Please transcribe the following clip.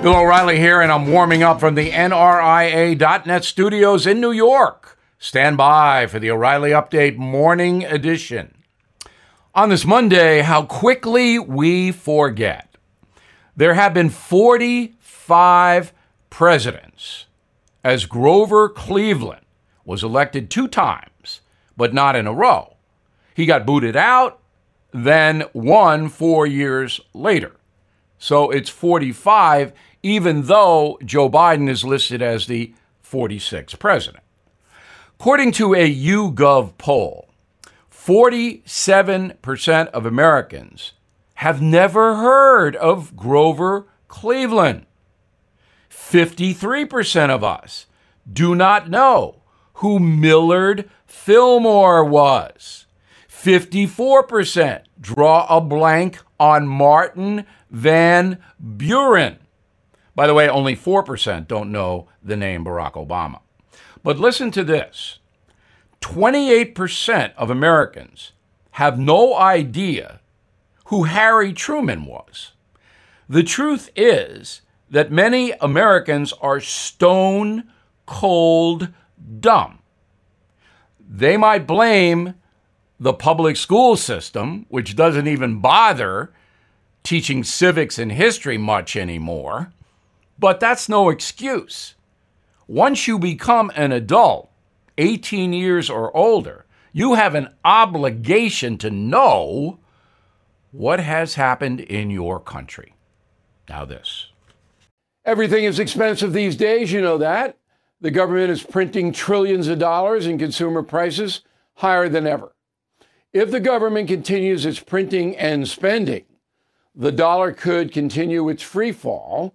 Bill O'Reilly here, and I'm warming up from the NRIA.net studios in New York. Stand by for the O'Reilly Update Morning Edition. On this Monday, how quickly we forget. There have been 45 presidents as Grover Cleveland was elected two times, but not in a row. He got booted out, then won four years later. So it's 45 even though Joe Biden is listed as the 46th president. According to a YouGov poll, 47% of Americans have never heard of Grover Cleveland. 53% of us do not know who Millard Fillmore was. 54% draw a blank on Martin Van Buren. By the way, only 4% don't know the name Barack Obama. But listen to this 28% of Americans have no idea who Harry Truman was. The truth is that many Americans are stone cold dumb. They might blame the public school system, which doesn't even bother teaching civics and history much anymore. But that's no excuse. Once you become an adult, 18 years or older, you have an obligation to know what has happened in your country. Now, this. Everything is expensive these days, you know that. The government is printing trillions of dollars and consumer prices higher than ever. If the government continues its printing and spending, the dollar could continue its free fall